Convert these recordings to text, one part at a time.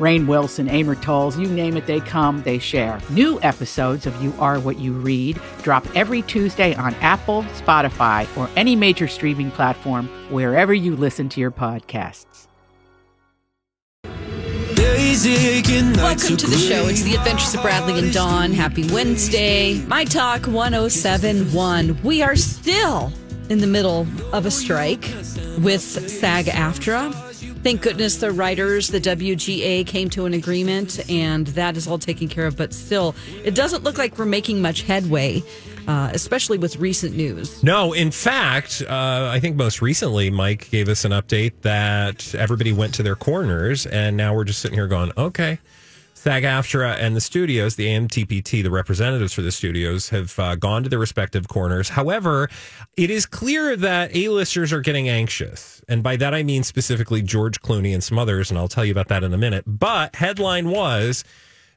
Rainn Wilson, Amor Towles, you name it, they come, they share. New episodes of You Are What You Read drop every Tuesday on Apple, Spotify, or any major streaming platform wherever you listen to your podcasts. Welcome to the show. It's the Adventures of Bradley and Dawn. Happy Wednesday. My Talk 1071. We are still in the middle of a strike with SAG AFTRA. Thank goodness the writers, the WGA, came to an agreement and that is all taken care of. But still, it doesn't look like we're making much headway. Uh, especially with recent news. No, in fact, uh, I think most recently Mike gave us an update that everybody went to their corners, and now we're just sitting here going, okay. SAG AFTRA and the studios, the AMPTP, the representatives for the studios, have uh, gone to their respective corners. However, it is clear that A-listers are getting anxious. And by that, I mean specifically George Clooney and some others, and I'll tell you about that in a minute. But headline was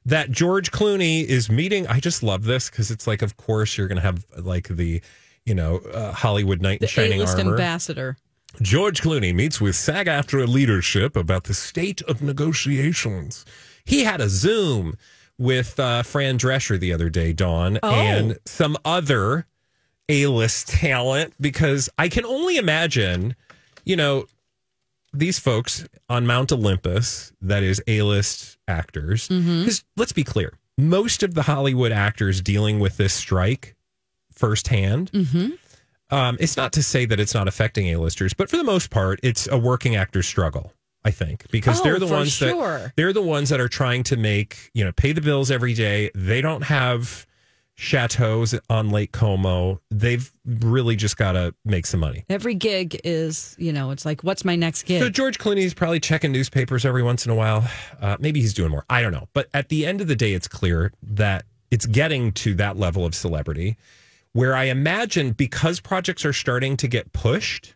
that George Clooney is meeting. I just love this because it's like, of course, you're going to have like the, you know, uh, Hollywood knight in shining A-list armor. ambassador. George Clooney meets with SAG AFTRA leadership about the state of negotiations. He had a Zoom with uh, Fran Drescher the other day, Dawn, Oh. and some other A list talent because I can only imagine, you know, these folks on Mount Olympus, that is A list actors. Because let's be clear, most of the Hollywood actors dealing with this strike firsthand. Um, it's not to say that it's not affecting A-listers, but for the most part, it's a working actor's struggle. I think because Oh, they're the ones sure. that they're the ones that are trying to make you know pay the bills every day. They don't have chateaus on Lake Como. They've really just got to make some money. Every gig is, you know, it's like, what's my next gig? So George Clooney's probably checking newspapers every once in a while. Uh, maybe he's doing more. I don't know. But at the end of the day, it's clear that it's getting to that level of celebrity where I imagine because projects are starting to get pushed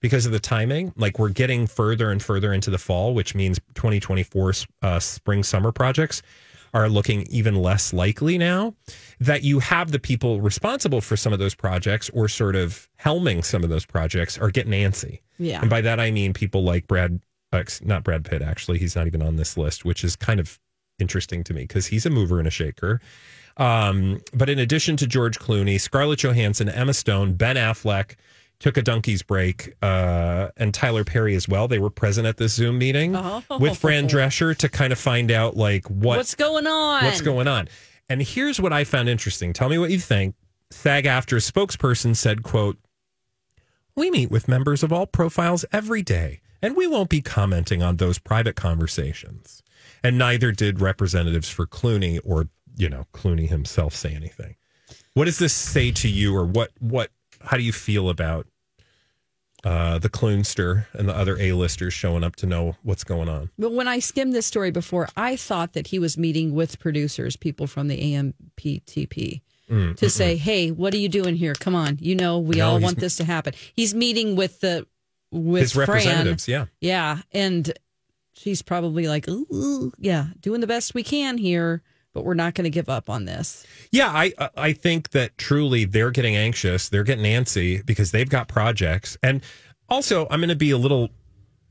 because of the timing, like we're getting further and further into the fall, which means 2024 uh, spring summer projects are looking even less likely now that you have the people responsible for some of those projects or sort of helming some of those projects are getting antsy. Yeah. And by that, I mean people like Brad, uh, not Brad Pitt, actually. He's not even on this list, which is kind of interesting to me because he's a mover and a shaker. Um, but in addition to George Clooney, Scarlett Johansson, Emma Stone, Ben Affleck took a donkey's break, uh, and Tyler Perry as well. They were present at this Zoom meeting Oh. with Fran Drescher to kind of find out like what what's going on? what's going on. And here's what I found interesting. Tell me what you think. SAG AFTRA spokesperson said, quote, we meet with members of all profiles every day, and we won't be commenting on those private conversations. And neither did representatives for Clooney or, you know, Clooney himself say anything. What does this say to you or what what how do you feel about uh, the Cloonster and the other A-listers showing up to know what's going on? But when I skimmed this story before, I thought that he was meeting with producers, people from the AMPTP, to say, "Hey, what are you doing here? Come on, you know we No, all want this to happen." He's meeting with the with His Fran. representatives, yeah. yeah, and she's probably like, ooh, yeah, doing the best we can here, but we're not going to give up on this. Yeah, I I think that truly they're getting anxious, they're getting antsy because they've got projects, and also I'm going to be a little,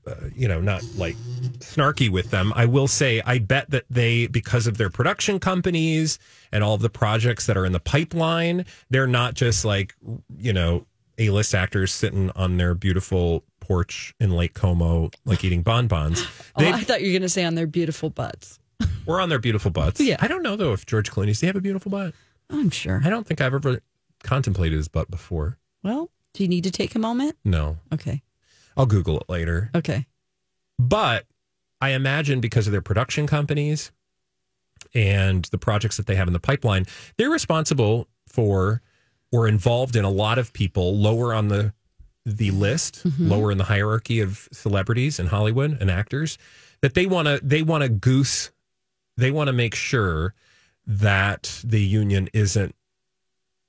uh, you know, not like snarky with them. I will say I bet that they, because of their production companies and all of the projects that are in the pipeline, they're not just like you know a list actors sitting on their beautiful porch in Lake Como, like eating bonbons. Oh, I thought you were going to say on their beautiful butts. Were on their beautiful butts. Yeah. I don't know though if George Clooney's. Does he have a beautiful butt? I'm sure. I don't think I've ever contemplated his butt before. Well, do you need to take a moment? No, Okay. I'll Google it later. Okay. But I imagine because of their production companies and the projects that they have in the pipeline, they're responsible for or involved in a lot of people lower on the the list, mm-hmm. lower in the hierarchy of celebrities in Hollywood and actors that they want to they want to goose they want to make sure that the union isn't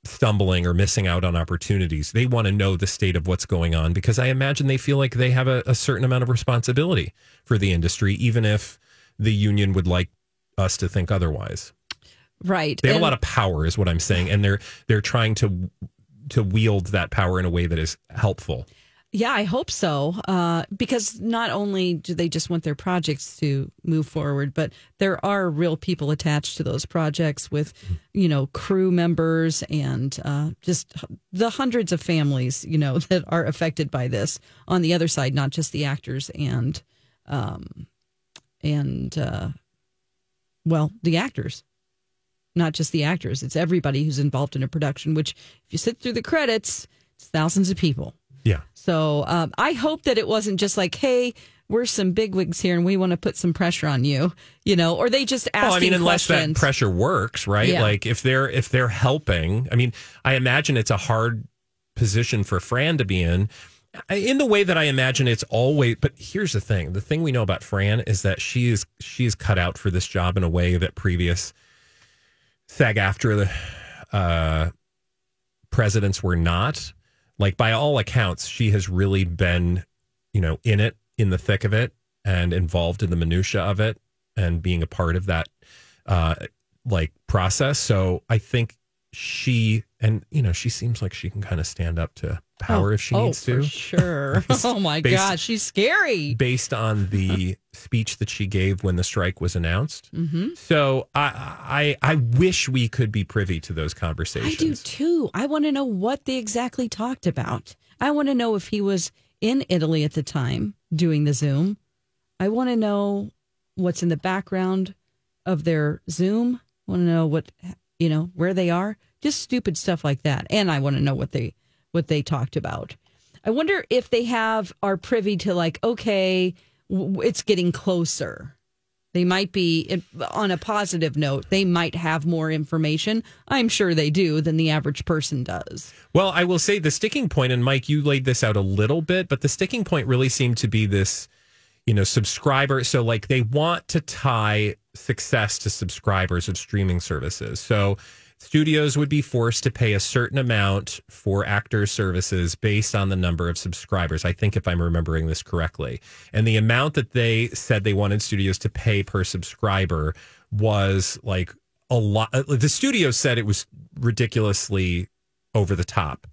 stumbling or missing out on opportunities. They want to know the state of what's going on because I imagine they feel like they have a, a certain amount of responsibility for the industry, even if the union would like us to think otherwise. Right. They have and, a lot of power, is what I'm saying, and they're they're trying to to wield that power in a way that is helpful. Yeah, I hope so. Uh, because not only do they just want their projects to move forward, but there are real people attached to those projects with, you know, crew members and uh, just the hundreds of families, you know, that are affected by this on the other side, not just the actors and, um, and, uh, well, the actors not just the actors, it's everybody who's involved in a production, which if you sit through the credits, it's thousands of people. Yeah. So um, I hope that it wasn't just like, hey, we're some bigwigs here and we want to put some pressure on you, you know, or they just asking well, I mean, unless questions. that pressure works, right? Yeah. Like if they're if they're helping, I mean, I imagine it's a hard position for Fran to be in. In the way that I imagine it's always, but here's the thing: the thing we know about Fran is that she is she is cut out for this job in a way that previous SAG AFTRA the uh, presidents were not. Like by all accounts, she has really been, you know, in it, in the thick of it, and involved in the minutia of it, and being a part of that, uh, like process. So I think she and you know she seems like she can kind of stand up to power oh, if she oh, needs to. sure. oh my based, god, she's scary. Based on the speech that she gave when the strike was announced. Mm-hmm. So I, I I wish we could be privy to those conversations. I do too. I want to know what they exactly talked about. I want to know if he was in Italy at the time doing the Zoom. I want to know what's in the background of their Zoom. I want to know what you know where they are. Just stupid stuff like that. And I want to know what they what they talked about. I wonder if they have are privy to like okay, it's getting closer. They might be on a positive note. They might have more information. I'm sure they do than the average person does. Well, I will say the sticking point, and Mike, you laid this out a little bit, but the sticking point really seemed to be this, you know, subscriber. So, like, they want to tie success to subscribers of streaming services. So, studios would be forced to pay a certain amount for actor services based on the number of subscribers. I think if I'm remembering this correctly. And the amount that they said they wanted studios to pay per subscriber was like a lot. Uh, the studio said it was ridiculously over the top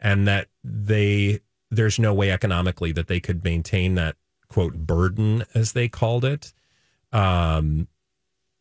and that they there's no way economically that they could maintain that quote burden as they called it um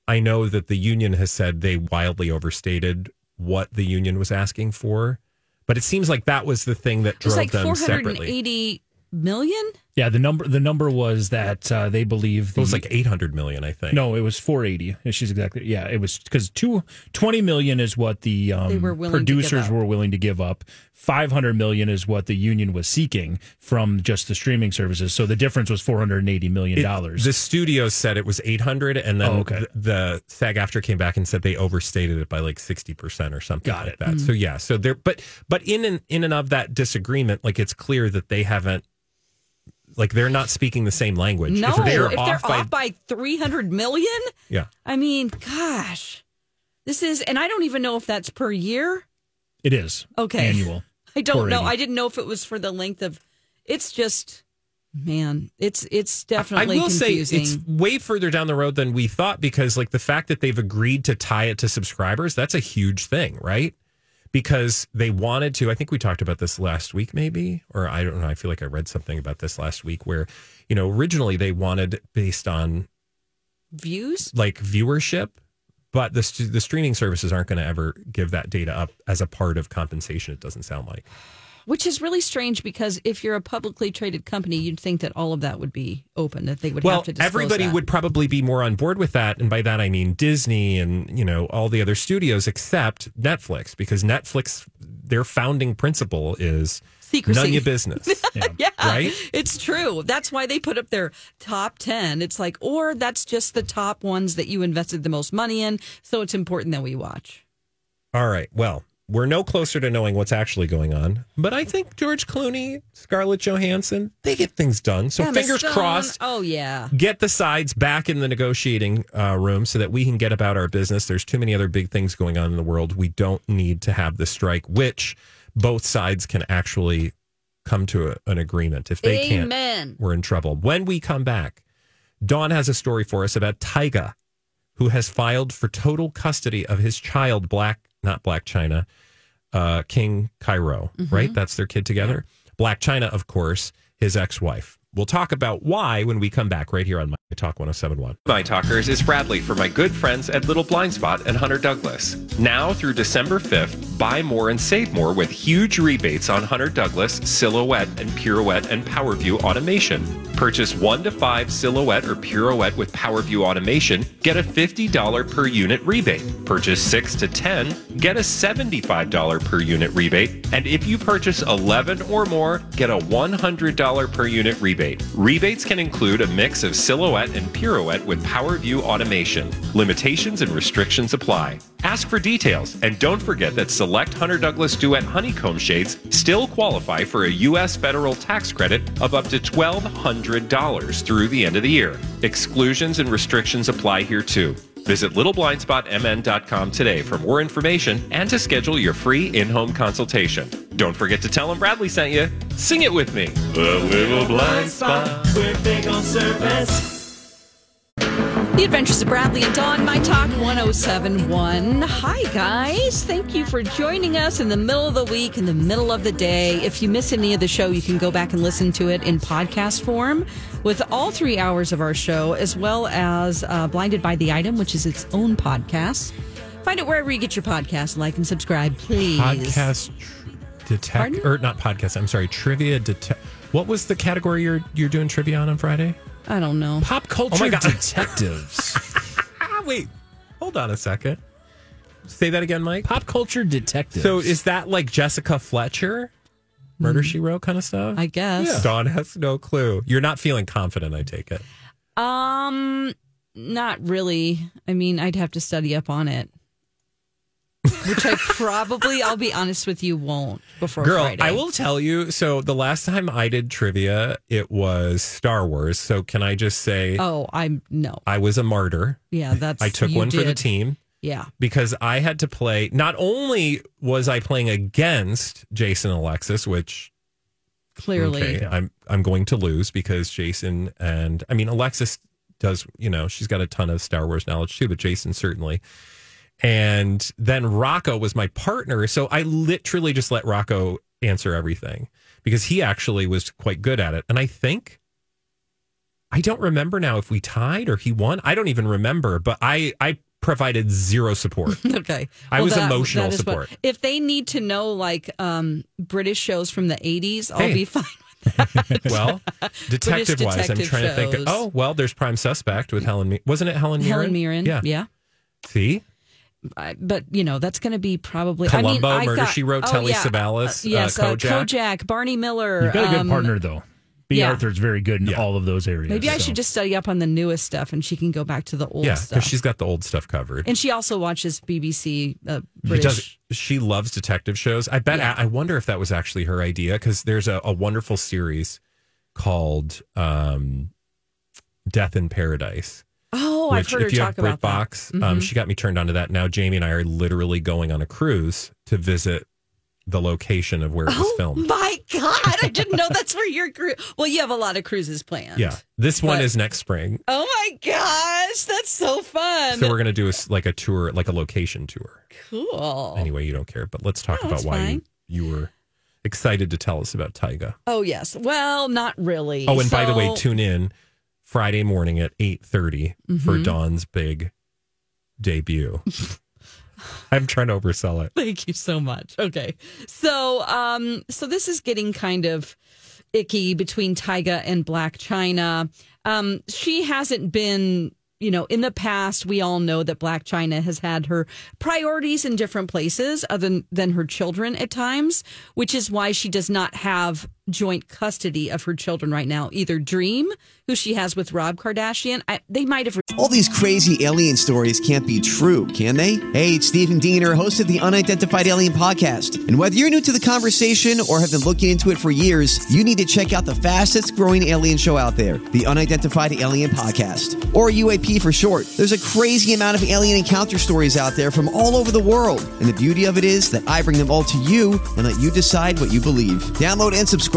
I know that the union has said they wildly overstated what the union was asking for, but it seems like that was the thing that drove like them separately million? Yeah, the number the number was that uh, they believe the, it was like 800 million, I think. No, it was 480. She's exactly yeah. It was because two 20 million is what the um, producers were willing to give up. 500 million is what the union was seeking from just the streaming services. So the difference was 480 million dollars. The studio said it was 800, and then oh, okay. the, the SAG AFTRA came back and said they overstated it by like 60 percent or something Got like it. that. Mm-hmm. So yeah, so there, but but in and in and of that disagreement, like it's clear that they haven't like they're not speaking the same language. No, if they're, if off, they're by, off by 300 million, yeah. I mean, gosh, this is, and I don't even know if that's per year. It is. Okay. Annual. I don't know. I didn't know if it was for the length of, it's just, man, it's, it's definitely I will confusing. say it's way further down the road than we thought because like the fact that they've agreed to tie it to subscribers, that's a huge thing, right? Because they wanted to. I think we talked about this last week, maybe, or I don't know. I feel like I read something about this last week where, you know, originally they wanted based on views, like viewership, but the the streaming services aren't going to ever give that data up as a part of compensation. It doesn't sound like which is really strange because if you're a publicly traded company, you'd think that all of that would be open, that they would well, have to disclose Well everybody that. would probably be more on board with that, and by that I mean Disney and you know all the other studios except Netflix, because Netflix their founding principle is secrecy. None of your business. yeah. yeah. Right? It's true. That's why they put up their top 10. It's like, or that's just the top ones that you invested the most money in. So it's important that we watch. All right. Well, we're no closer to knowing what's actually going on, but I think George Clooney, Scarlett Johansson, they get things done. So Emma fingers Stone. crossed. Oh yeah. Get the sides back in the negotiating uh, room so that we can get about our business. There's too many other big things going on in the world. We don't need to have the strike, which both sides can actually come to a, an agreement. If they Amen. can't, we're in trouble. When we come back, Dawn has a story for us about Tyga, who has filed for total custody of his child, Blac, not Blac Chyna, uh, King Cairo, mm-hmm. right? That's their kid together. Blac Chyna, of course, his ex wife. We'll talk about why when we come back right here on My Talk 1071. My Talkers is Bradley for my good friends at Little Blind Spot and Hunter Douglas. Now through December 5th, buy more and save more with huge rebates on Hunter Douglas, Silhouette, and Pirouette and PowerView automation. Purchase one to five Silhouette or Pirouette with PowerView automation, get a $50 per unit rebate. Purchase six to 10, get a $75 per unit rebate. And if you purchase 11 or more, get a $100 per unit rebate. Rebates can include a mix of Silhouette and Pirouette with PowerView automation. Limitations and restrictions apply. Ask for details and don't forget that select Hunter Douglas Duet honeycomb shades still qualify for a U.S. federal tax credit of up to $1,200 through the end of the year. Exclusions and restrictions apply here too. Visit littleblindspotmn.com today for more information and to schedule your free in-home consultation. Don't forget to tell them Bradley sent you. Sing it with me. The Little Blind Spot. We're big on service. The Adventures of Bradley and Dawn, My Talk 1071. Hi, guys. Thank you for joining us in the middle of the week, in the middle of the day. If you miss any of the show, you can go back and listen to it in podcast form with all three hours of our show, as well as uh, Blinded by the Item, which is its own podcast. Find it wherever you get your podcast. Like and subscribe, please. Podcast detect, or not podcast, I'm sorry, trivia detect. What was the category you're, you're doing trivia on on Friday? I don't know. Pop culture oh detectives. Wait, hold on a second. Say that again, Mike. Pop culture detectives. So is that like Jessica Fletcher? Murder mm. She Wrote kind of stuff? I guess. Yeah. Dawn has no clue. You're not feeling confident, I take it. Um, not really. I mean, I'd have to study up on it which I probably, I'll be honest with you, won't before Girl, Friday. I will tell you. So the last time I did trivia, it was Star Wars. So can I just say? Oh, I'm no. I was a martyr. Yeah, that's. I took one did. for the team. Yeah. Because I had to play. Not only was I playing against Jason Alexis, which clearly okay, I'm I'm going to lose because Jason and I mean Alexis does. You know, she's got a ton of Star Wars knowledge too, but Jason certainly. And then Rocco was my partner. So I literally just let Rocco answer everything because he actually was quite good at it. And I think I don't remember now if we tied or he won. I don't even remember, but I I provided zero support. okay. I well, was that, emotional that support. What, if they need to know like um British shows from the 80s, I'll hey. be fine well, detective wise, I'm trying shows. to think. Of, oh, well, there's Prime Suspect with Helen. Wasn't it Helen Mirren? Helen Mirren. Yeah. Yeah. See, but you know that's going to be probably Columbo, I mean, Murder got, She Wrote, oh, Telly yeah, Savalas, uh, yes, uh, Kojak. Uh, Kojak, Barney Miller. You've got a good um, partner though. B. Yeah. Arthur's very good in yeah. all of those areas. Maybe so. I should just study up on the newest stuff, and she can go back to the old yeah, stuff. because she's got the old stuff covered. And she also watches BBC. Uh, British. She does. She loves detective shows. I bet. Yeah. I, I, wonder if that was actually her idea because there's a, a, wonderful series called um, Death in Paradise Oh, Which, I've heard her talk about BritBox, that. Um, mm-hmm. Um, she got me turned on to that. Now Jamie and I are literally going on a cruise to visit the location of where it was oh, filmed. My God, I didn't know that's where your cruise. Well, you have a lot of cruises planned. Yeah, this one is next spring. Oh my gosh, that's so fun! So we're gonna do a, like a tour, like a location tour. Cool. Anyway, you don't care, but let's talk no, about why you, you, were excited to tell us about Tyga. Oh yes, well, not really. Oh, and so... by the way, tune in Friday morning at 8.30 mm-hmm. for Dawn's big debut. I'm trying to oversell it. Thank you so much. Okay. So um so this is getting kind of icky between Tyga and Blac Chyna. Um she hasn't been you know, in the past, we all know that Blac Chyna has had her priorities in different places other than her children at times, which is why she does not have joint custody of her children right now. Either Dream, who she has with Rob Kardashian, I, they might have. All these crazy alien stories can't be true, can they? Hey, it's Stephen Diener, host of the Unidentified Alien Podcast. And whether you're new to the conversation or have been looking into it for years, you need to check out the fastest growing alien show out there, the Unidentified Alien Podcast, or UAP for short. There's a crazy amount of alien encounter stories out there from all over the world. And the beauty of it is that I bring them all to you and let you decide what you believe. Download and subscribe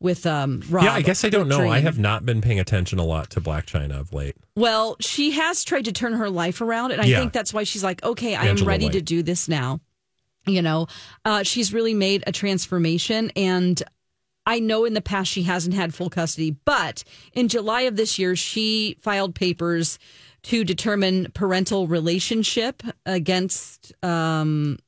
with um Rob. Yeah, I guess I don't know. Dream. I have not been paying attention a lot to Blac Chyna of late. Well, she has tried to turn her life around, and I yeah. think that's why she's like, okay, I am ready White. to do this now. You know, uh, she's really made a transformation, and I know in the past she hasn't had full custody, but in July of this year, she filed papers to determine parental relationship against um,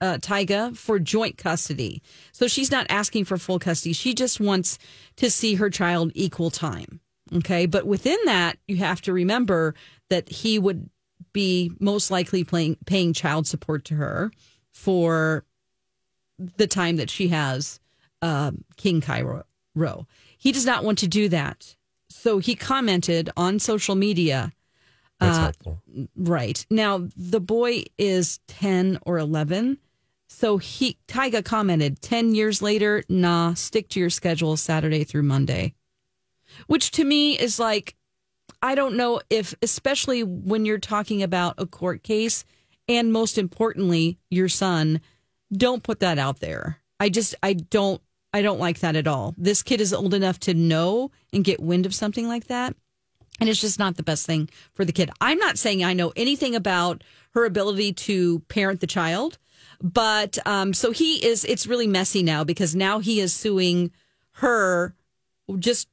uh, Tyga for joint custody. So she's not asking for full custody. She just wants to see her child equal time. Okay. But within that, you have to remember that he would be most likely playing, paying child support to her for the time that she has um, King Cairo. He does not want to do that. So he commented on social media. That's uh, helpful. Right. Now, the boy is 10 or 11 so he Tyga commented 10 years later, nah, stick to your schedule Saturday through Monday. Which to me is like I don't know if especially when you're talking about a court case and most importantly your son, don't put that out there. I just I don't I don't like that at all. This kid is old enough to know and get wind of something like that. And it's just not the best thing for the kid. I'm not saying I know anything about her ability to parent the child. But um, so he is, it's really messy now because now he is suing her just,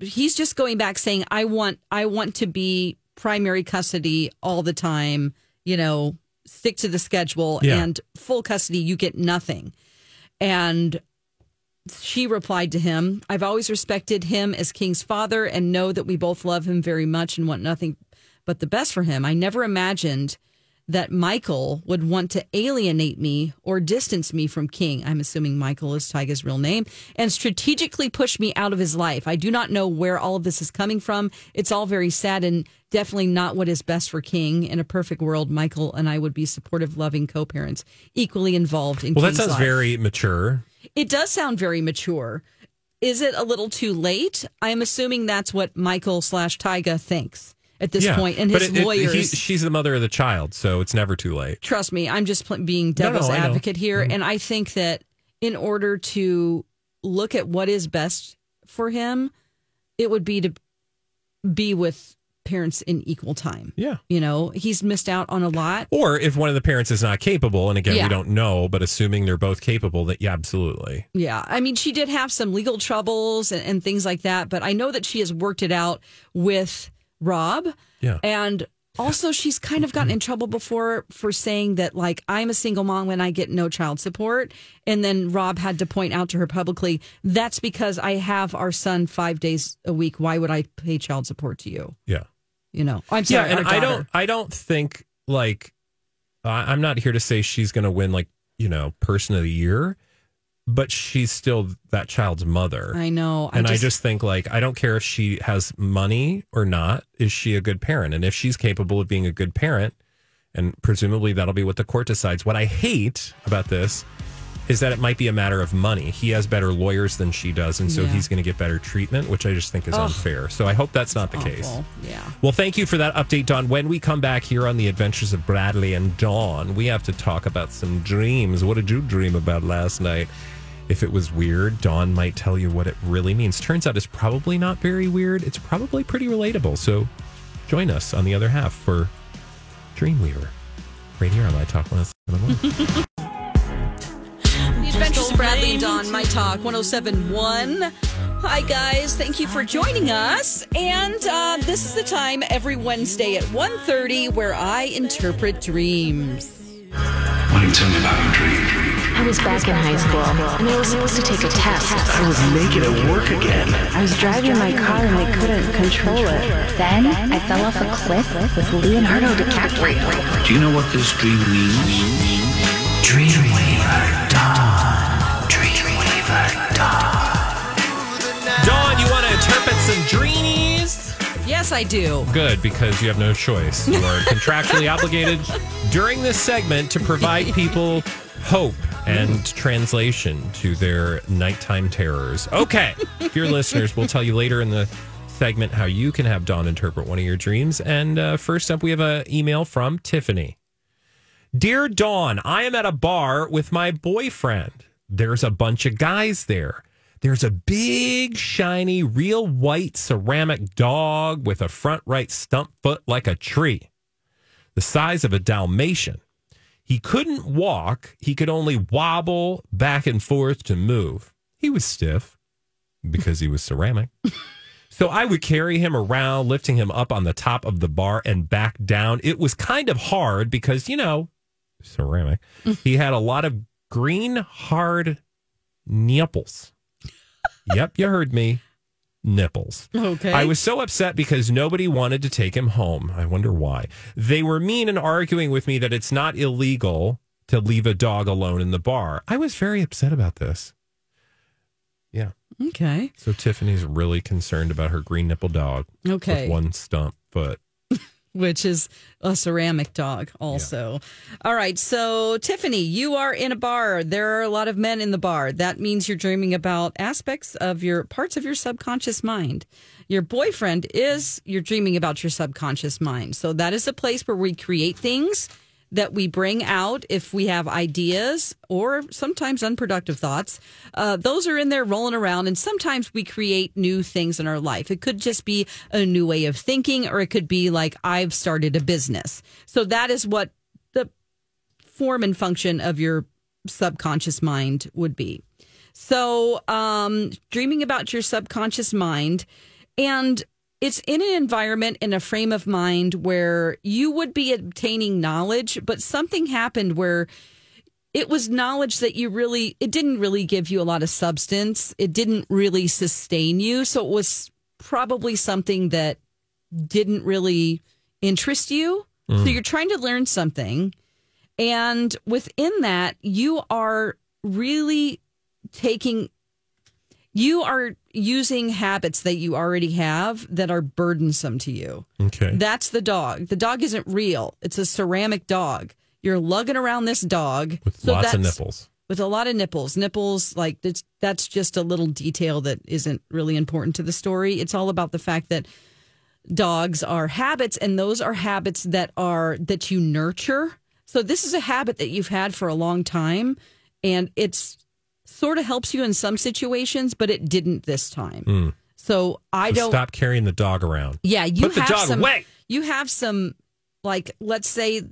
he's just going back saying, I want, I want to be primary custody all the time, you know, stick to the schedule yeah. and full custody, you get nothing. And she replied to him, I've always respected him as King's father and know that we both love him very much and want nothing but the best for him. I never imagined that Michael would want to alienate me or distance me from King. I'm assuming Michael is Tyga's real name and strategically push me out of his life. I do not know where all of this is coming from. It's all very sad and definitely not what is best for King. In a perfect world, Michael and I would be supportive, loving co parents, equally involved in Well, King's that sounds life. very mature. It does sound very mature. Is it a little too late? I'm assuming that's what Michael slash Tyga thinks at this yeah, point, and his it, lawyers. It, he, she's the mother of the child, so it's never too late. Trust me, I'm just pl- being devil's no, no, advocate here, mm-hmm. and I think that in order to look at what is best for him, it would be to be with parents in equal time. Yeah. You know, he's missed out on a lot. Or if one of the parents is not capable, and again, yeah. we don't know, but assuming they're both capable, that yeah, absolutely. Yeah. I mean, she did have some legal troubles and, and things like that, but I know that she has worked it out with Rob. Yeah. And also she's kind of gotten in trouble before for saying that like I'm a single mom when I get no child support. And then Rob had to point out to her publicly that's because I have our son 5 days a week. Why would I pay child support to you? Yeah. You know I'm sorry yeah and I don't I don't think like I'm not here to say she's going to win like you know person of the year but she's still that child's mother. I know. I and just, I just think like I don't care if she has money or not, is she a good parent? And if she's capable of being a good parent, and presumably that'll be what the court decides. What I hate about this is that it might be a matter of money. He has better lawyers than she does, and so yeah. he's going to get better treatment, which I just think is oh, unfair. So I hope that's not the awful. case. Yeah. Well, thank you for that update, Dawn. When we come back here on the Adventures of Bradley and Dawn, we have to talk about some dreams. What did you dream about last night? If it was weird, Dawn might tell you what it really means. Turns out it's probably not very weird. It's probably pretty relatable. So join us on the other half for Dreamweaver right here on My Talk 107.1. Adventures of Bradley and Dawn, My Talk 1071. Hi, guys. Thank you for joining us. And uh, this is the time every Wednesday at 1.30 where I interpret dreams. Why don't you tell me about your dream? I was back in high school, and I was supposed to take a test. I was making it work again. I was driving my car, and I couldn't control it. Then I fell off a cliff with Leonardo DiCaprio. Do you know what this dream means? Dreamweaver Dawn. Dreamweaver Dawn. Dawn, you want to interpret some dreamies? Yes, I do. Good, because you have no choice. You are contractually obligated during this segment to provide people hope and translation to their nighttime terrors. Okay, dear listeners, we'll tell you later in the segment how you can have Dawn interpret one of your dreams. And uh, first up, we have an email from Tiffany. Dear Dawn, I am at a bar with my boyfriend. There's a bunch of guys there. There's a big, shiny, real white ceramic dog with a front right stump foot like a tree, the size of a Dalmatian. He couldn't walk, he could only wobble back and forth to move. He was stiff because he was ceramic. So I would carry him around, lifting him up on the top of the bar and back down. It was kind of hard because, you know, ceramic. Mm. he had a lot of green, hard nipples. yep, you heard me nipples. Okay. I was so upset because nobody wanted to take him home. I wonder why. They were mean and arguing with me that it's not illegal to leave a dog alone in the bar. I was very upset about this. Yeah. Okay. So Tiffany's really concerned about her green nipple dog. Okay. With one stump foot which is a ceramic dog also. Yeah. All right. So, Tiffany, you are in a bar. There are a lot of men in the bar. That means you're dreaming about aspects of your parts of your subconscious mind. Your boyfriend is, you're dreaming about your subconscious mind. So, that is a place where we create things that we bring out if we have ideas or sometimes unproductive thoughts. Uh, those are in there rolling around, and sometimes we create new things in our life. It could just be a new way of thinking, or it could be like, I've started a business. So that is what the form and function of your subconscious mind would be. So, um, dreaming about your subconscious mind and it's in an environment in a frame of mind where you would be obtaining knowledge, but something happened where it was knowledge that you really it didn't really give you a lot of substance. It didn't really sustain you, so it was probably something that didn't really interest you. Mm. So you're trying to learn something and within that you are really taking you are using habits that you already have that are burdensome to you. Okay. That's the dog. The dog isn't real. It's a ceramic dog. You're lugging around this dog with so lots of nipples. With a lot of nipples. Nipples like that's that's just a little detail that isn't really important to the story. It's all about the fact that dogs are habits and those are habits that are that you nurture. So this is a habit that you've had for a long time and it's sort of helps you in some situations, but it didn't this time. Mm. So I so don't stop carrying the dog around. Yeah, you put the have dog some, away. You have some, like, let's say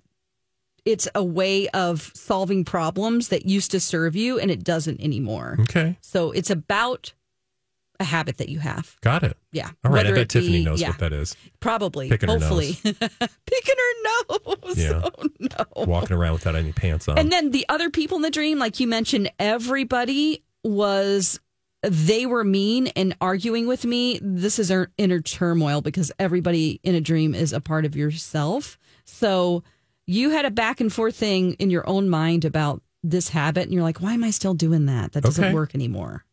it's a way of solving problems that used to serve you and it doesn't anymore. Okay. So it's about a habit that you have. Got it. Yeah. All right. Whether I bet Tiffany be, knows yeah. what that is. Probably. Picking hopefully. Her nose. Picking her nose. Yeah. Oh, no. Walking around without any pants on. And then the other people in the dream, like you mentioned, everybody was they were mean and arguing with me. This is our inner turmoil because everybody in a dream is a part of yourself. So you had a back and forth thing in your own mind about this habit, and you're like, why am I still doing that? That doesn't okay. work anymore.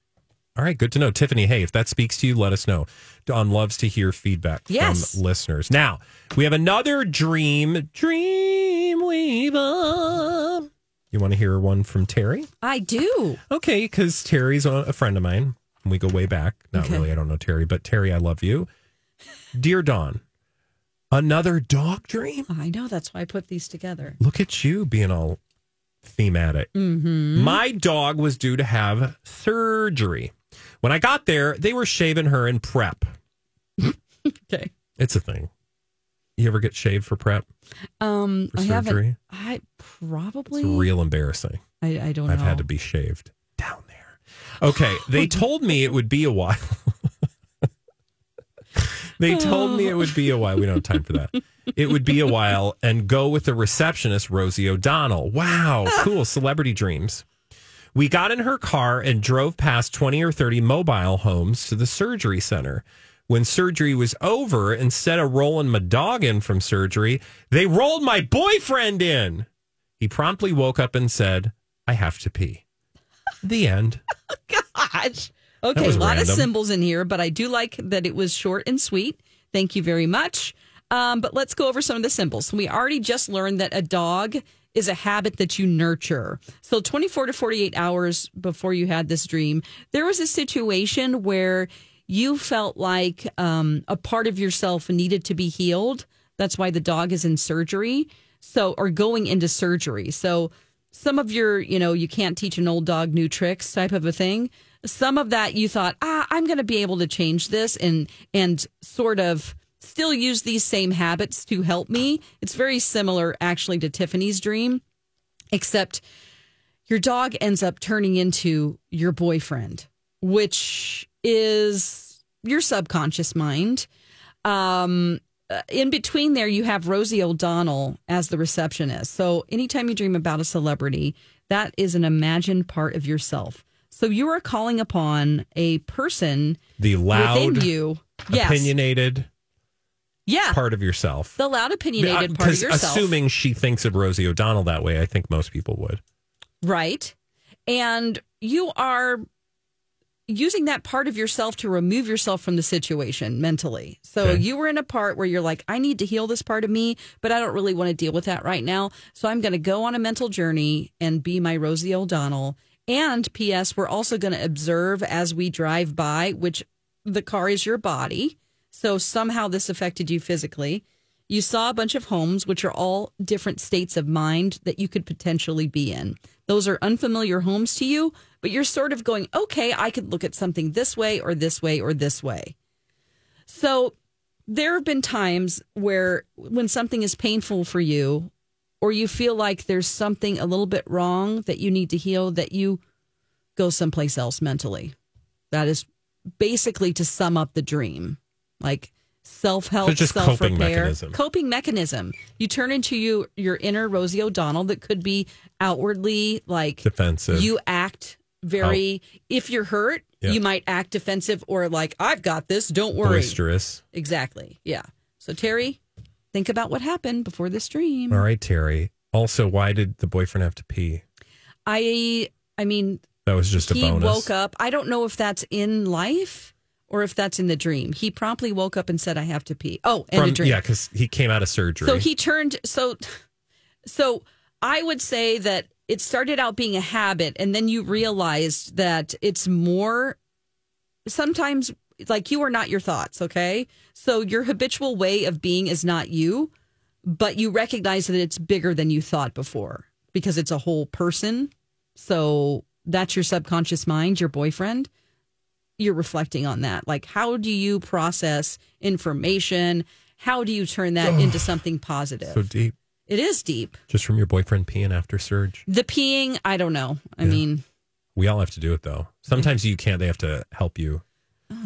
All right, good to know. Tiffany, hey, if that speaks to you, let us know. Dawn loves to hear feedback yes. from listeners. Now, we have another dream, Dream Weaver. You want to hear one from Terry? I do. Okay, because Terry's a friend of mine. We go way back. Not Okay. really. I don't know Terry, but Terry, I love you. Dear Dawn, another dog dream? I know. That's why I put these together. Look at you being all thematic. Mm-hmm. My dog was due to have surgery. When I got there, they were shaving her in prep. Okay. It's a thing. You ever get shaved for prep? Um, For I surgery? haven't. I probably. It's real embarrassing. I, I don't I've know. had to be shaved down there. Okay, they told me it would be a while. they told me it would be a while. We don't have time for that. It would be a while and go with the receptionist, Rosie O'Donnell. Wow, cool. Celebrity dreams. We got in her car and drove past 20 or 30 mobile homes to the surgery center. When surgery was over, instead of rolling my dog in from surgery, they rolled my boyfriend in. He promptly woke up and said, I have to pee. The end. Gosh. Okay, a lot of symbols in here, but I do like that it was short and sweet. Thank you very much. Um, but let's go over some of the symbols. We already just learned that a dog is a habit that you nurture. So 24 to 48 hours before you had this dream, there was a situation where you felt like um, a part of yourself needed to be healed. That's why the dog is in surgery. So, or going into surgery. So, some of your, you know, you can't teach an old dog new tricks type of a thing. Some of that you thought, ah, I'm going to be able to change this and and sort of still use these same habits to help me. It's very similar actually to Tiffany's dream, except your dog ends up turning into your boyfriend, which is your subconscious mind. Um, uh, in between there, you have Rosie O'Donnell as the receptionist. So anytime you dream about a celebrity, that is an imagined part of yourself. So you are calling upon a person The loud, within you. Yes. Yeah. part of yourself. the loud opinionated uh, part of yourself. assuming she thinks of Rosie O'Donnell that way, I think most people would. Right. And you are using that part of yourself to remove yourself from the situation mentally. So Okay. you were in a part where you're like, I need to heal this part of me, but I don't really want to deal with that right now. So I'm going to go on a mental journey and be my Rosie O'Donnell. And P.S., we're also going to observe as we drive by, which the car is your body. So somehow this affected you physically. You saw a bunch of homes, which are all different states of mind that you could potentially be in. Those are unfamiliar homes to you, but you're sort of going, okay, I could look at something this way or this way or this way. So there have been times where when something is painful for you, or you feel like there's something a little bit wrong that you need to heal, that you go someplace else mentally. That is basically to sum up the dream. Like self help, So just self coping repair, mechanism. coping mechanism. You turn into you your inner Rosie O'Donnell that could be outwardly like Defensive. You act very. If you're hurt, Yeah. you might act defensive or like I've got this. Don't worry. boisterous. Exactly. Yeah. So Terry, think about what happened before this dream. All right, Terry. Also, why did the boyfriend have to pee? I I mean, That was just a he bonus. woke up. I don't know if that's in life or if that's in the dream. He promptly woke up and said, "I have to pee." Oh, and a dream. yeah, because he came out of surgery. So he turned so so I would say that it started out being a habit and then you realized that it's more sometimes like you are not your thoughts, okay? So your habitual way of being is not you, but you recognize that it's bigger than you thought before because it's a whole person. So that's your subconscious mind, your boyfriend you're reflecting on that. Like, how do you process information? How do you turn that into something positive? so deep, it is deep. just from your boyfriend peeing after surge. The peeing, I don't know. I mean, We all have to do it though. Sometimes you can't. They have to help you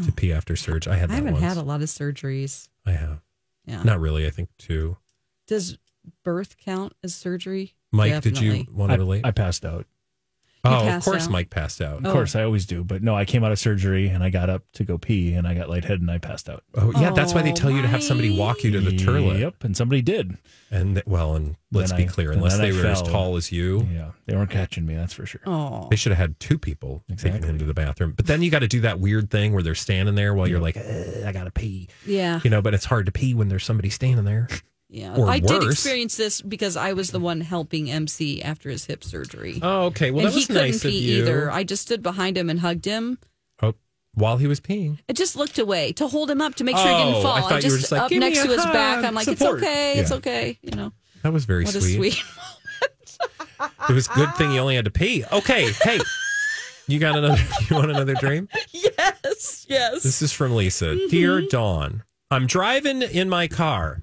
to pee after surge. I had Oh. I haven't once. had a lot of surgeries. I have. Yeah. Not really. I think two. Does birth count as surgery? Mike, did you want to relate? I passed out. You oh, of course, out? Mike passed out. Of Oh. course, I always do. But no, I came out of surgery and I got up to go pee and I got lightheaded and I passed out. Oh, yeah, that's why they Oh, tell you to have somebody walk you to the toilet. Yep, and somebody did. And th- well, and let's Then be I- clear, and unless they I were as tall as you, Yeah, they weren't catching me. That's for sure. Oh, they should have had two people taking Exactly. him to the bathroom. But then you got to do that weird thing where they're standing there while you're like, "Eh, I gotta pee, yeah. you know. But it's hard to pee when there's somebody standing there. Yeah, I did experience this because I was the one helping MC after his hip surgery. Oh, okay. Well, and that was he couldn't nice of pee you. either. I just stood behind him and hugged him. oh, while he was peeing. I just looked away to hold him up to make sure he Oh, didn't fall. I thought and you were just, just like, up "Give me next to his back. I'm like, support." it's okay, it's okay. You know, That was very what sweet. a sweet. It was a good thing you only had to pee. Okay, hey, you got another? You want another dream? yes, yes. This is from Lisa. Mm-hmm. Dear Dawn, I'm driving in my car.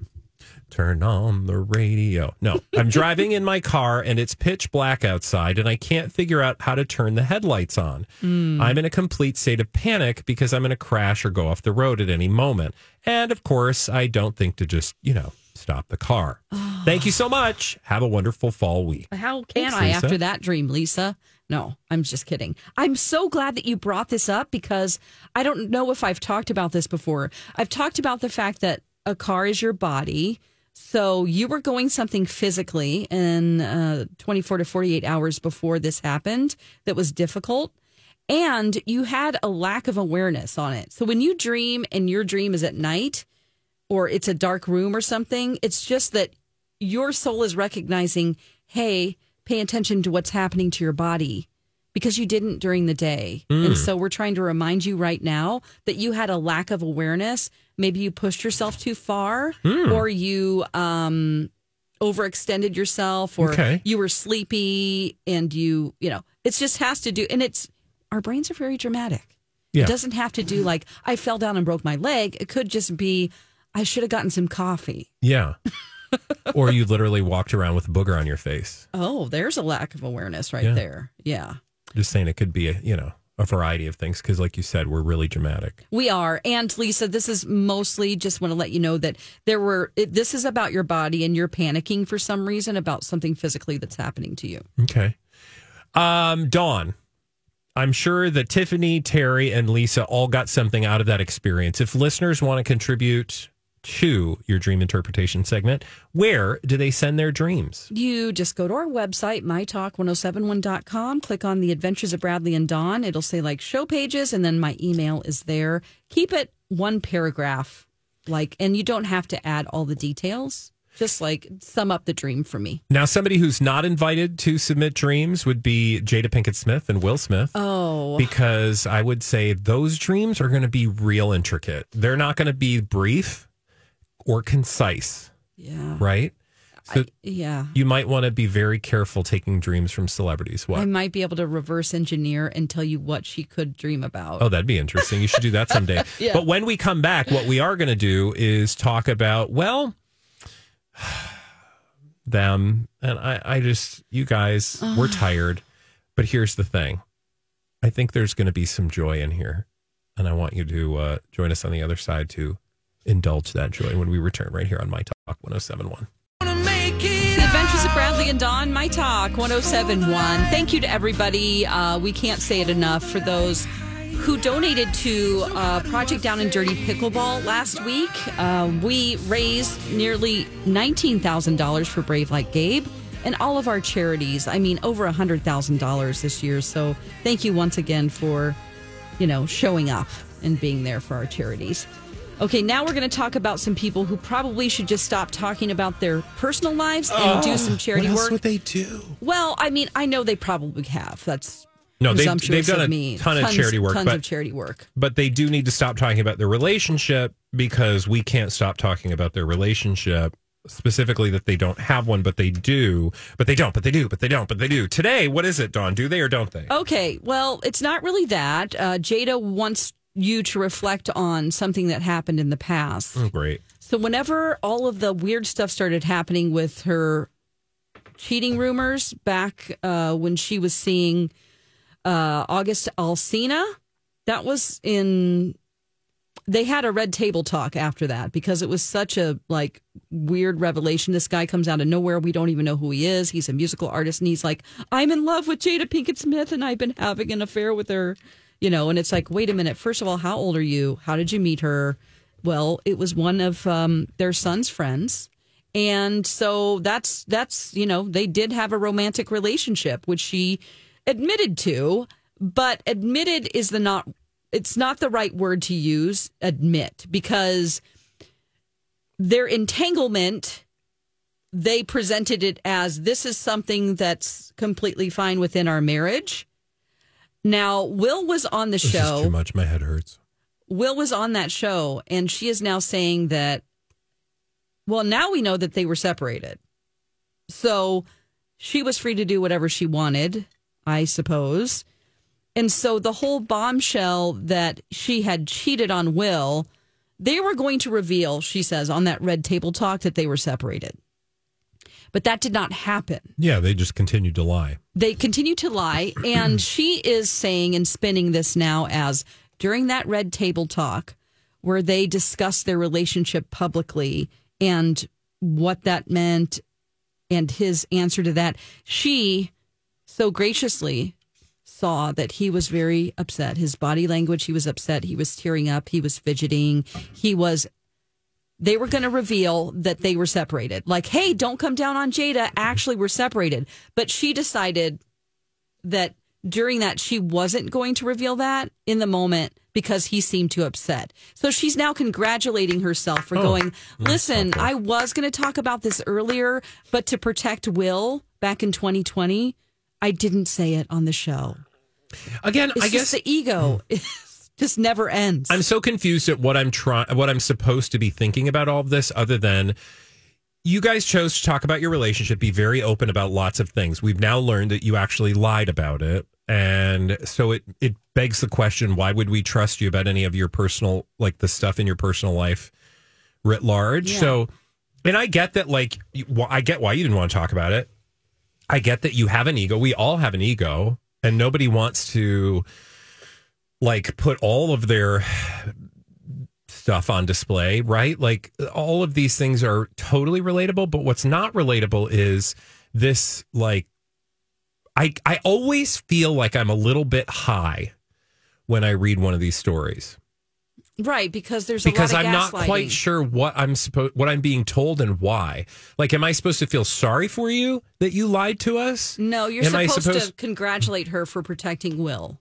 Turn on the radio. No, I'm driving in my car and it's pitch black outside and I can't figure out how to turn the headlights on. Hmm. I'm in a complete state of panic because I'm going to crash or go off the road at any moment. And of course, I don't think to just, you know, stop the car. Thank you so much. Have a wonderful fall week. How can Thanks, I Lisa. after that dream, Lisa? No, I'm just kidding. I'm so glad that you brought this up because I don't know if I've talked about this before. I've talked about the fact that a car is your body. So you were going something physically in uh, 24 to 48 hours before this happened that was difficult. And you had a lack of awareness on it. So when you dream and your dream is at night or it's a dark room or something, it's just that your soul is recognizing, hey, pay attention to what's happening to your body because you didn't during the day. And so we're trying to remind you right now that you had a lack of awareness. Maybe you pushed yourself too far or you um overextended yourself or Okay. you were sleepy and you, you know, it just has to do and it's our brains are very dramatic. Yeah. It doesn't have to do like I fell down and broke my leg. It could just be I should have gotten some coffee. Yeah. or you literally walked around with a booger on your face. Oh, there's a lack of awareness right Yeah. there. Yeah. Just saying it could be a, you know, a variety of things because like you said, we're really dramatic. We are. And Lisa, this is mostly just want to let you know that there were, it, this is about your body and you're panicking for some reason about something physically that's happening to you. Okay. Um, Dawn, I'm sure that Tiffany, Terry, and Lisa all got something out of that experience. If listeners want to contribute to your dream interpretation segment, where do they send their dreams? You just go to our website, mytalk1071.com, click on the Adventures of Bradley and Dawn. It'll say like show pages, and then my email is there. Keep it one paragraph, like, and you don't have to add all the details. Just like sum up the dream for me. Now, somebody who's not invited to submit dreams would be Jada Pinkett Smith and Will Smith. Oh, because I would say those dreams are going to be real intricate. They're not going to be brief or concise, yeah. right? So Yeah. you might want to be very careful taking dreams from celebrities. What? I might be able to reverse engineer and tell you what she could dream about. Oh, that'd be interesting. You should do that someday. Yeah. But when we come back, what we are going to do is talk about, well, them. And I, I just, you guys, we're tired. But here's the thing I think there's going to be some joy in here. And I want you to uh, join us on the other side to indulge that joy when we return right here on My Talk 1071. The Adventures of Bradley and Dawn, My Talk 1071. Thank you to everybody. Uh, we can't say it enough for those who donated to uh, Project Down and Dirty Pickleball last week. Uh, we raised nearly $19,000 for Brave Like Gabe and all of our charities. I mean, over $100,000 this year. So thank you once again for, you know, showing up and being there for our charities. Okay, now we're going to talk about some people who probably should just stop talking about their personal lives and do some charity Oh, what else work. would they do? Well, I mean, I know they probably have. That's No, they've, they've done of a me. ton of Tons- charity work, Tons but of charity work. but they do need to stop talking about their relationship because we can't stop talking about their relationship specifically that they don't have one but they do but they don't but they do but they don't but they do today what is it dawn do they or don't they Okay, well, it's not really that. Uh, Jada wants you to reflect on something that happened in the past. oh great So, whenever all of the weird stuff started happening with her cheating rumors back uh, when she was seeing uh, August Alsina, that was in. They had a red table talk after that because it was such a like weird revelation. This guy comes out of nowhere. We don't even know who he is. He's a musical artist, and he's like, "I'm in love with Jada Pinkett Smith, and I've been having an affair with her." You know, and it's like, wait a minute. First of all, how old are you? How did you meet her? Well, it was one of um, their son's friends, and so that's that's you know they did have a romantic relationship, which she admitted to, but admitted is the not it's not the right word to use admit because their entanglement they presented it as this is something that's completely fine within our marriage. Now, Will was on the This show. too much. My head hurts. Will was on that show, and she is now saying that, well, now we know that they were separated. So she was free to do whatever she wanted, I suppose. And so the whole bombshell that she had cheated on Will, they were going to reveal, she says, on that red table talk that they were separated. But that did not happen. Yeah, they just continued to lie. they continue to lie and she is saying and spinning this now as during that red table talk where they discussed their relationship publicly and what that meant and his answer to that she so graciously saw that he was very upset. His body language he was upset. He was tearing up. He was fidgeting. He was they were going to reveal that they were separated. Like, hey, don't come down on Jada. Actually, we're separated. But she decided that during that, she wasn't going to reveal that in the moment because he seemed too upset. So she's now congratulating herself for Oh, going, mm, listen, I was going to talk about this earlier, but to protect Will back in 2020, I didn't say it on the show. Again, It's I just guess the ego hmm. just never ends. I'm so confused at what I'm trying, what I'm supposed to be thinking about all of this, other than you guys chose to talk about your relationship, be very open about lots of things. We've now learned that you actually lied about it. And so it, it begs the question why would we trust you about any of your personal, like the stuff in your personal life writ large? Yeah. So, and I get that, like, I get why you didn't want to talk about it. I get that you have an ego. We all have an ego, and nobody wants to like put all of their stuff on display, right? Like all of these things are totally relatable, but what's not relatable is this like I I always feel like I'm a little bit high when I read one of these stories right, because there's because a lot of I'm not quite sure what I'm supposed what I'm being told and why. Like am I supposed to feel sorry for you that you lied to us? No, you're supposed, supposed- to congratulate her for protecting Will.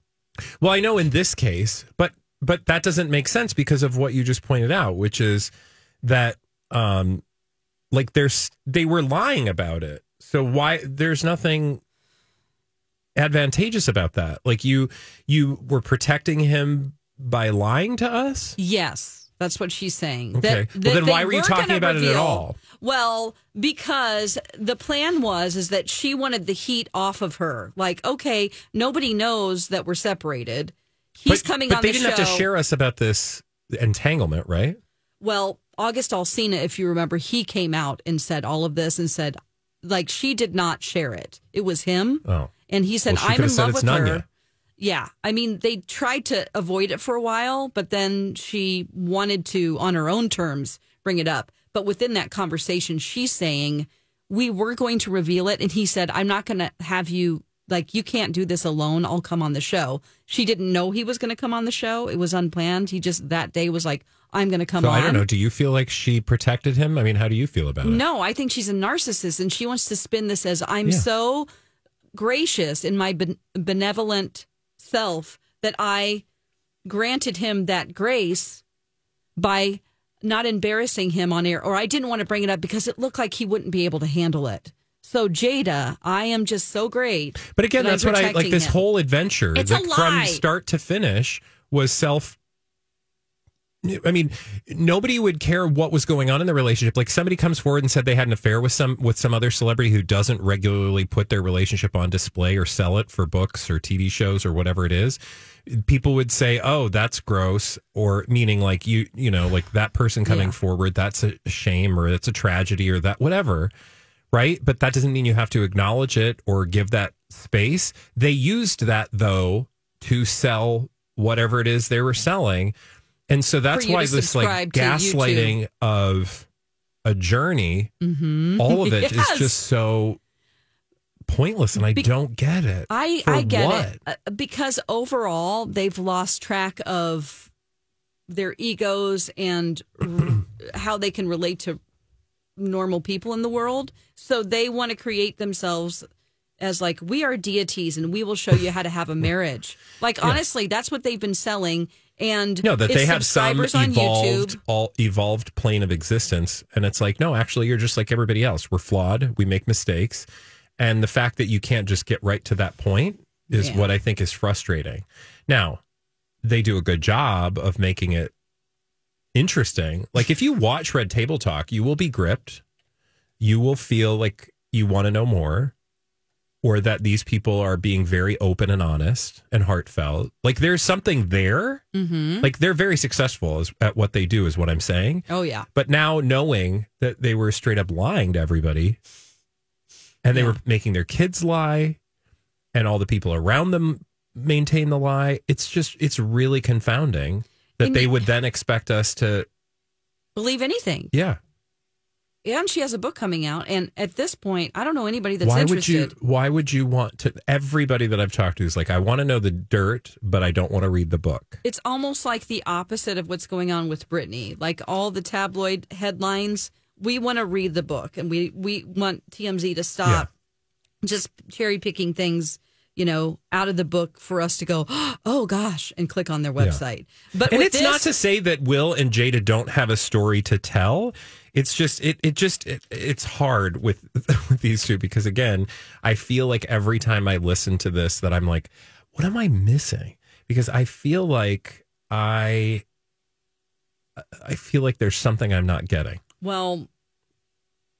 Well, I know in this case, but but that doesn't make sense because of what you just pointed out, which is that um like there's they were lying about it. So why there's nothing advantageous about that. Like you you were protecting him by lying to us? Yes, that's what she's saying. Okay. Well, then why were you talking about it at all? Well, because the plan was is that she wanted the heat off of her. Like, okay, nobody knows that we're separated. He's but, coming but on they the didn't show. have to share us about this entanglement, right? Well, August Alsina, if you remember, he came out and said all of this and said, like, she did not share it. It was him. Oh. And he said, Well, I'm in love with her. Nanya. Yeah. I mean, they tried to avoid it for a while, but then she wanted to, on her own terms, bring it up. But within that conversation, she's saying, We were going to reveal it. And he said, I'm not going to have you, like, you can't do this alone. I'll come on the show. She didn't know he was going to come on the show. It was unplanned. He just that day was like, I'm going to come so on. I don't know. Do you feel like she protected him? I mean, how do you feel about it? No, I think she's a narcissist and she wants to spin this as I'm Yeah. so gracious in my ben- benevolent self that I granted him that grace by not embarrassing him on air, or I didn't want to bring it up because it looked like he wouldn't be able to handle it. So, Jada, I am just so great. But again, that I'm that's what I like. This him. whole adventure, It's a like, from start to finish, was self. I mean, nobody would care what was going on in the relationship. Like somebody comes forward and said they had an affair with some with some other celebrity who doesn't regularly put their relationship on display or sell it for books or TV shows or whatever it is. People would say, "Oh, that's gross," or meaning like you, you know, like that person coming Yeah. forward, that's a shame or that's a tragedy or that whatever right? But that doesn't mean you have to acknowledge it or give that space. They used that though to sell whatever it is they were selling. And so that's why this like gaslighting of a journey, Mhm. all of it is Yes. just so pointless and I don't get it. I I get what? it Uh, because overall they've lost track of their egos and r- how they can relate to normal people in the world. So they want to create themselves as like we are deities and we will show you how to have a marriage. Like honestly, that's what they've been selling and no, that they have some evolved, all evolved plane of existence, and it's like, no, actually, you're just like everybody else. We're flawed. We make mistakes, and the fact that you can't just get right to that point is Yeah. what I think is frustrating. Now, they do a good job of making it interesting. Like if you watch Red Table Talk, you will be gripped. You will feel like you want to know more or that these people are being very open and honest and heartfelt. Like there's something there. Mhm. Like they're very successful as, at what they do, is what I'm saying. Oh yeah, But now knowing that they were straight up lying to everybody and they Yeah. were making their kids lie and all the people around them maintain the lie, it's just, it's really confounding that And they would then expect us to, believe anything. yeah. And she has a book coming out, and at this point, I don't know anybody that's why interested. would you why would you want to everybody that i've talked to is like i want to know the dirt but i don't want to read the book It's almost like the opposite of what's going on with Britney. Like all the tabloid headlines, we want to read the book, and we we want TMZ to stop just cherry picking things, you know, out of the book for us to go, oh gosh, and click on their website. But and it's this, not to say that will and jada don't have a story to tell it's just it it just it, it's hard with with these two because again i feel like every time i listen to this that i'm like what am i missing because i feel like i i feel like there's something i'm not getting Well,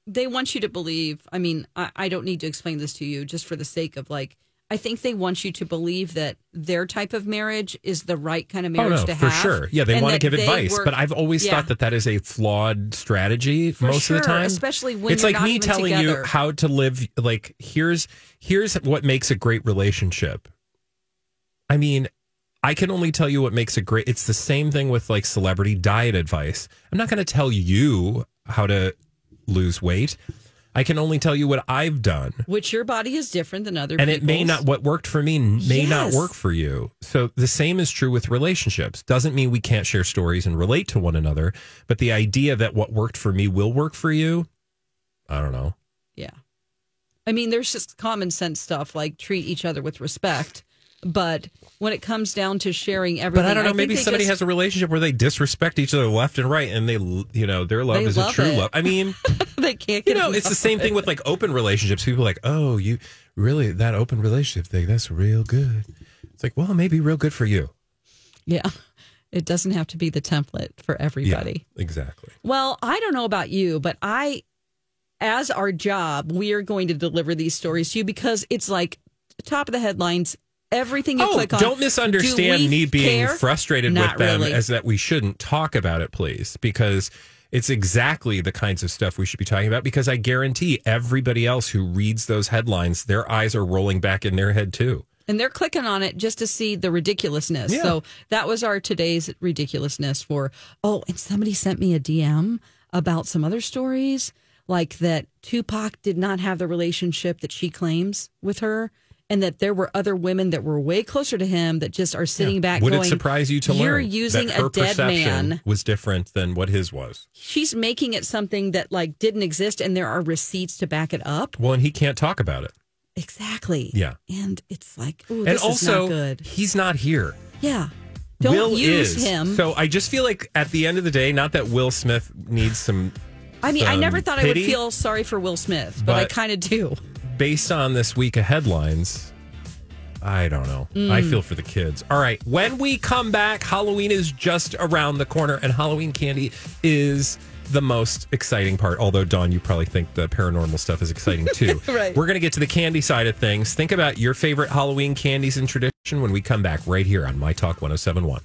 they want you to believe. I mean, I, I don't need to explain this to you just for the sake of like, I think they want you to believe that their type of marriage is the right kind of oh, marriage to have. oh no to for sure. Yeah they want to give advice work- but i've always Yeah. thought that that is a flawed strategy For most sure, of the time. especially when it's like me telling you how to live like here's here's what makes a great relationship. I mean i can only tell you what makes a great it's the same thing with like celebrity diet advice. I'm not going to tell you how to lose weight i can only tell you what i've done. Which your body is different than other and it may not what worked for me may not work for you. So the same is true with relationships. Doesn't mean we can't share stories and relate to one another but the idea that what worked for me will work for you i don't know. Yeah. I mean, there's just common sense stuff like treat each other with respect. But when it comes down to sharing everything, but i don't know think maybe somebody just- has a relationship where they disrespect each other left and right and they you know their love is a true it. love i mean they can't you know it's the same thing it. with like open relationships people are like oh you really that open relationship thing that's real good it's like well maybe real good for you Yeah. It doesn't have to be the template for everybody. yeah exactly Well, I don't know about you, but I, as our job, we are going to deliver these stories to you because it's like top of the headlines. Everything you oh, click on. don't misunderstand we me being care? frustrated Not with them really. as that we shouldn't talk about it, please, because it's exactly the kinds of stuff we should be talking about. Because I guarantee everybody else who reads those headlines, their eyes are rolling back in their head too. and they're clicking on it just to see the ridiculousness. Yeah. So that was our today's ridiculousness for oh, and somebody sent me a DM about some other stories like that Tupac did not have the relationship that she claims with her and that there were other women that were way closer to him that just are sitting back Would going it surprise you to You're learn using that her a dead perception man. was different than what his was? She's making it something that like didn't exist and there are receipts to back it up. Well, and he can't talk about it. Exactly. Yeah. And it's like, oh, and also, is not good. he's not here. Yeah. Don't Will use is. him. So I just feel like at the end of the day, not that Will Smith needs some. I mean, I never thought I would feel sorry for Will Smith, but, I kind of do. Based on this week of headlines, I don't know. Mm. I feel for the kids. All right. When we come back, Halloween is just around the corner, and Halloween candy is the most exciting part. Although, Dawn, you probably think the paranormal stuff is exciting too. Right. We're going to get to the candy side of things. Think about your favorite Halloween candies and tradition when we come back right here on My Talk 1071.